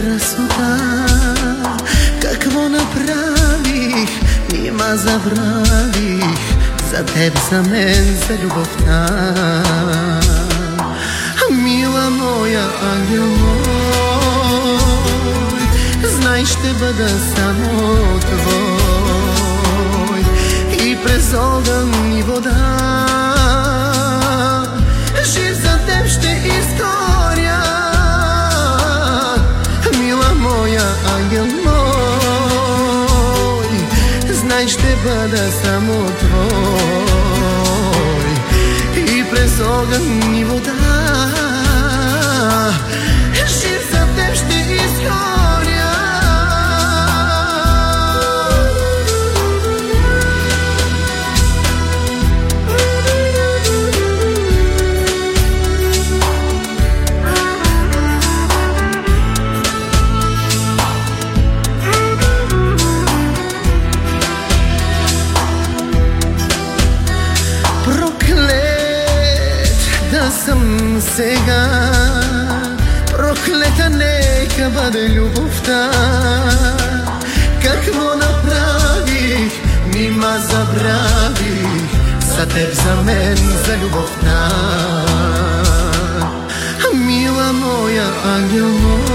красота. Какво направих, нима забравих. За теб, за мен, за любовта. Мила моя ангел мой Знай, ще бъда само твой. И през огън и вода Жив за теб ще изгоря моя ангел мой. Знай, ще бъда само твой. И през огън и вода. Жив за теб ще изгоря сега Проклета нека бъде любовта Какво направих, нима забравих За теб, за мен, за любовта Мила моя ангел мой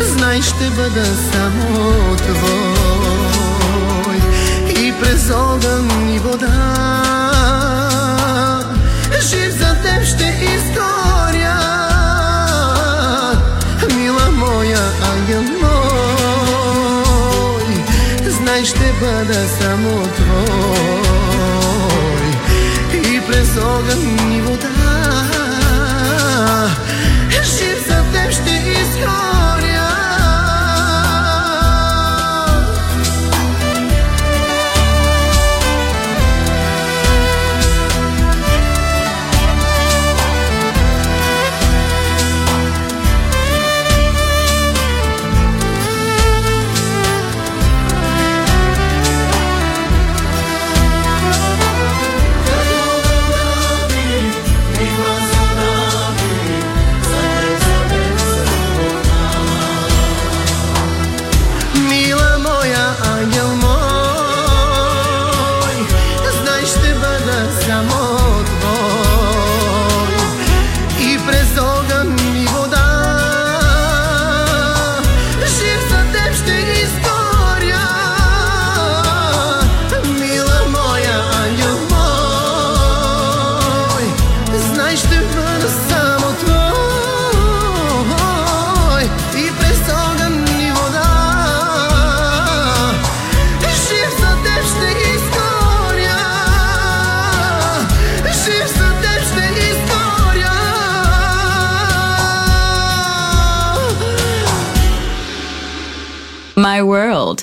Знай, ще бъда само твой И през огън и вода Жив за теб ще изгоря Мила моя ангел мой Знай, ще бъда само твой. И през огън и вода Жив за теб ще изгоря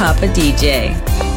Papa DJ.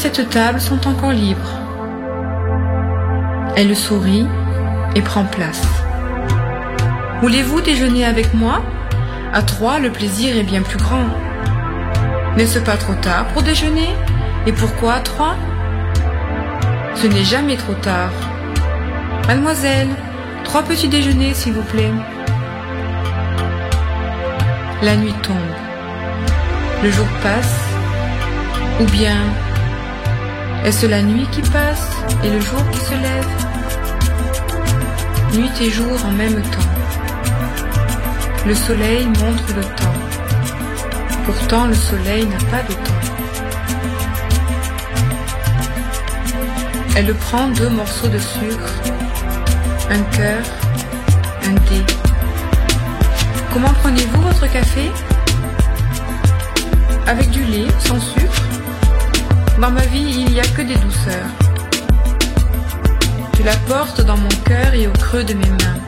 Cette table sont encore libres. Elle sourit et prend place. Voulez-vous déjeuner avec moi? À trois, le plaisir est bien plus grand. N'est-ce pas trop tard pour déjeuner? Et pourquoi à trois? Ce n'est jamais trop tard. Mademoiselle, trois petits déjeuners, s'il vous plaît. La nuit tombe. Le jour passe. Ou bien est-ce la nuit qui passe et le jour qui se lève? Nuit et jour en même temps. Le soleil montre le temps. Pourtant le soleil n'a pas de temps. Elle prend deux morceaux de sucre, un cœur, un dé. Comment prenez-vous votre café? Avec du lait, sans sucre? Dans ma vie, il n'y a que des douceurs. Je la porte dans mon cœur et au creux de mes mains.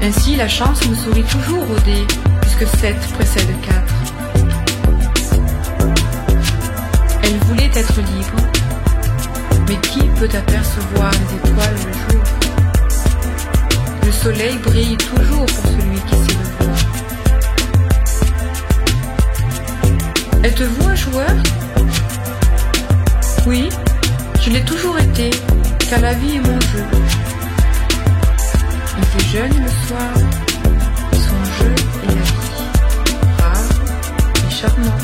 Ainsi, la chance me sourit toujours au dé, puisque 7 précède 4. Elle voulait être libre, mais qui peut apercevoir les étoiles le jour? Le soleil brille toujours pour celui qui sait le. Êtes-vous un joueur? Oui, je l'ai toujours été, car la vie est mon jeu. Il est jeune le soir, son jeu est la vie, rare et charmant.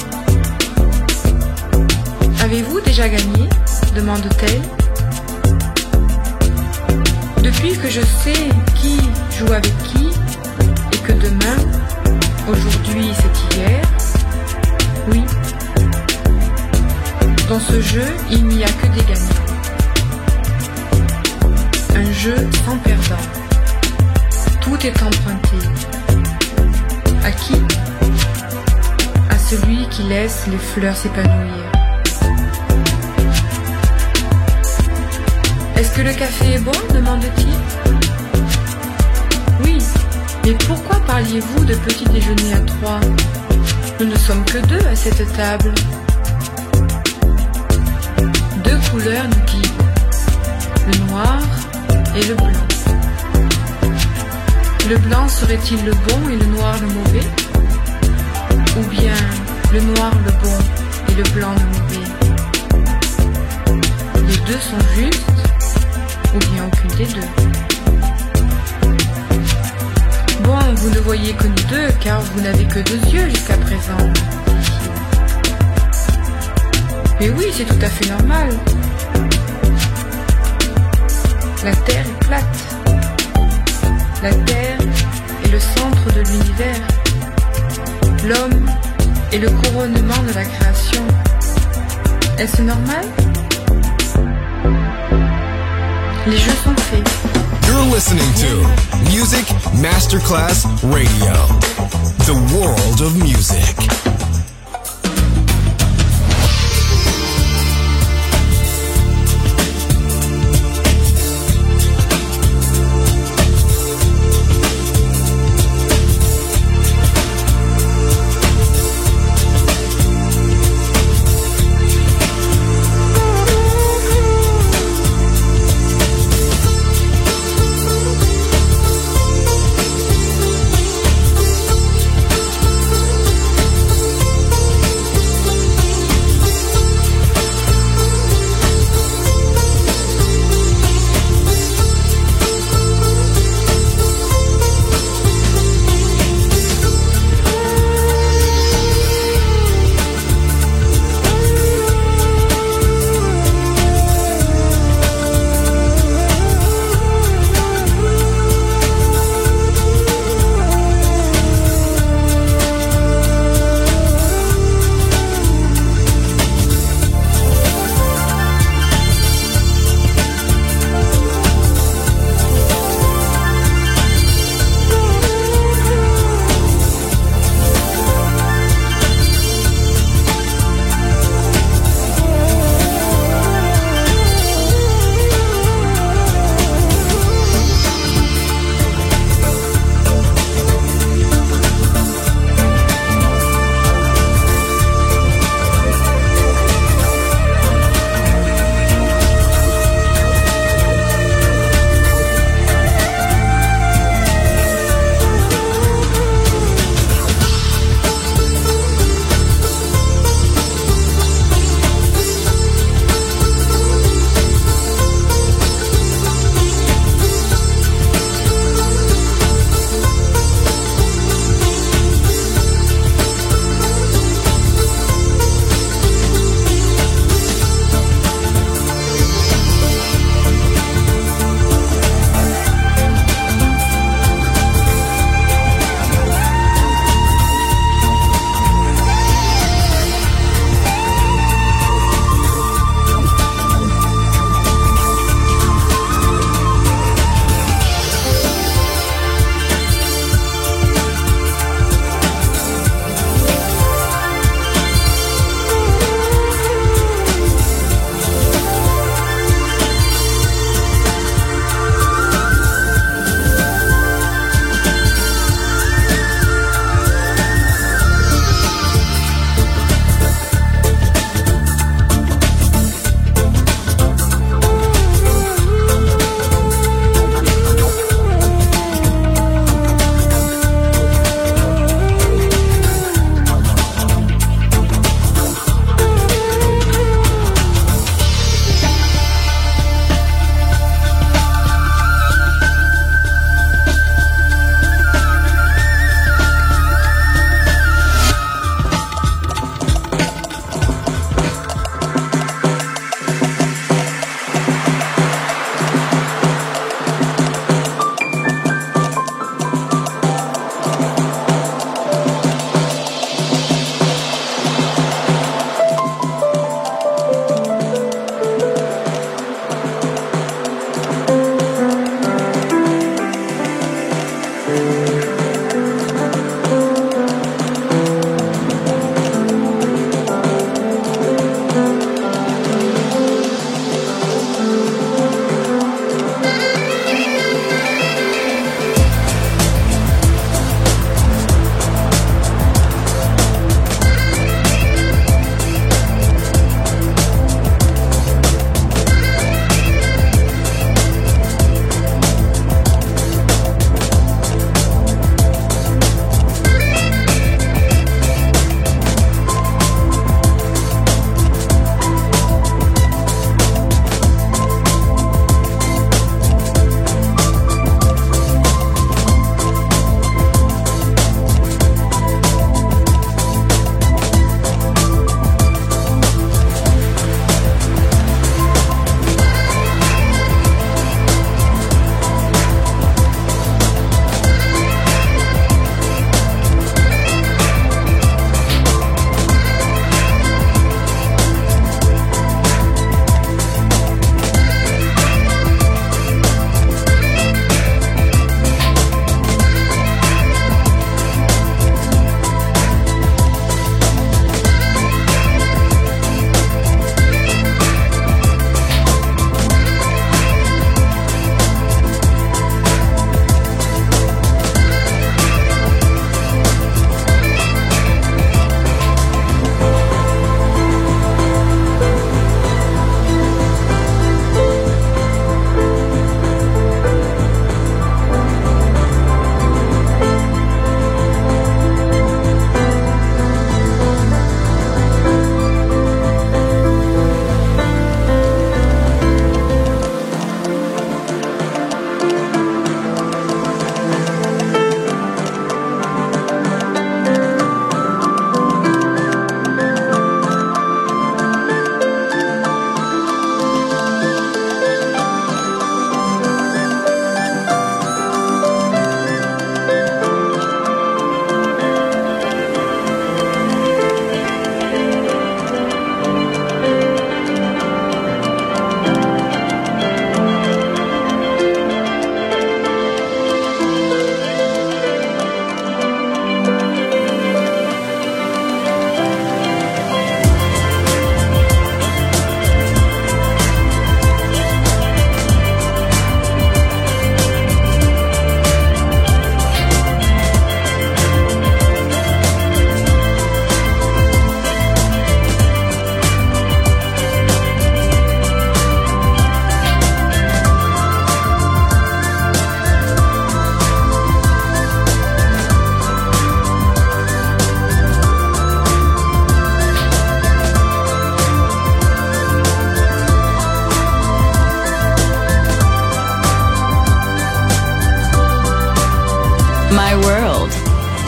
Avez-vous déjà gagné? demande-t-elle. Depuis que je sais qui joue avec qui et que demain, aujourd'hui c'est hier, oui. Dans ce jeu, il n'y a que des gagnants. Un jeu sans perdant. Tout est emprunté. À qui? À celui qui laisse les fleurs s'épanouir. Est-ce que le café est bon? demande-t-il. Oui, mais pourquoi parliez-vous de petit déjeuner à trois? Nous ne sommes que deux à cette table. Nous guident, le noir et le blanc. Le blanc serait-il le bon et le noir le mauvais? Ou bien le noir le bon et le blanc le mauvais? Les deux sont justes ou bien aucune des deux? Bon, vous ne voyez que nous deux, car vous n'avez que deux yeux jusqu'à présent. Mais oui, c'est tout à fait normal. La Terre est plate. La Terre est le centre de l'univers. L'homme est le couronnement de la création. Est-ce normal? Les jeux sont faits. You're listening to Music Masterclass Radio, the world of music.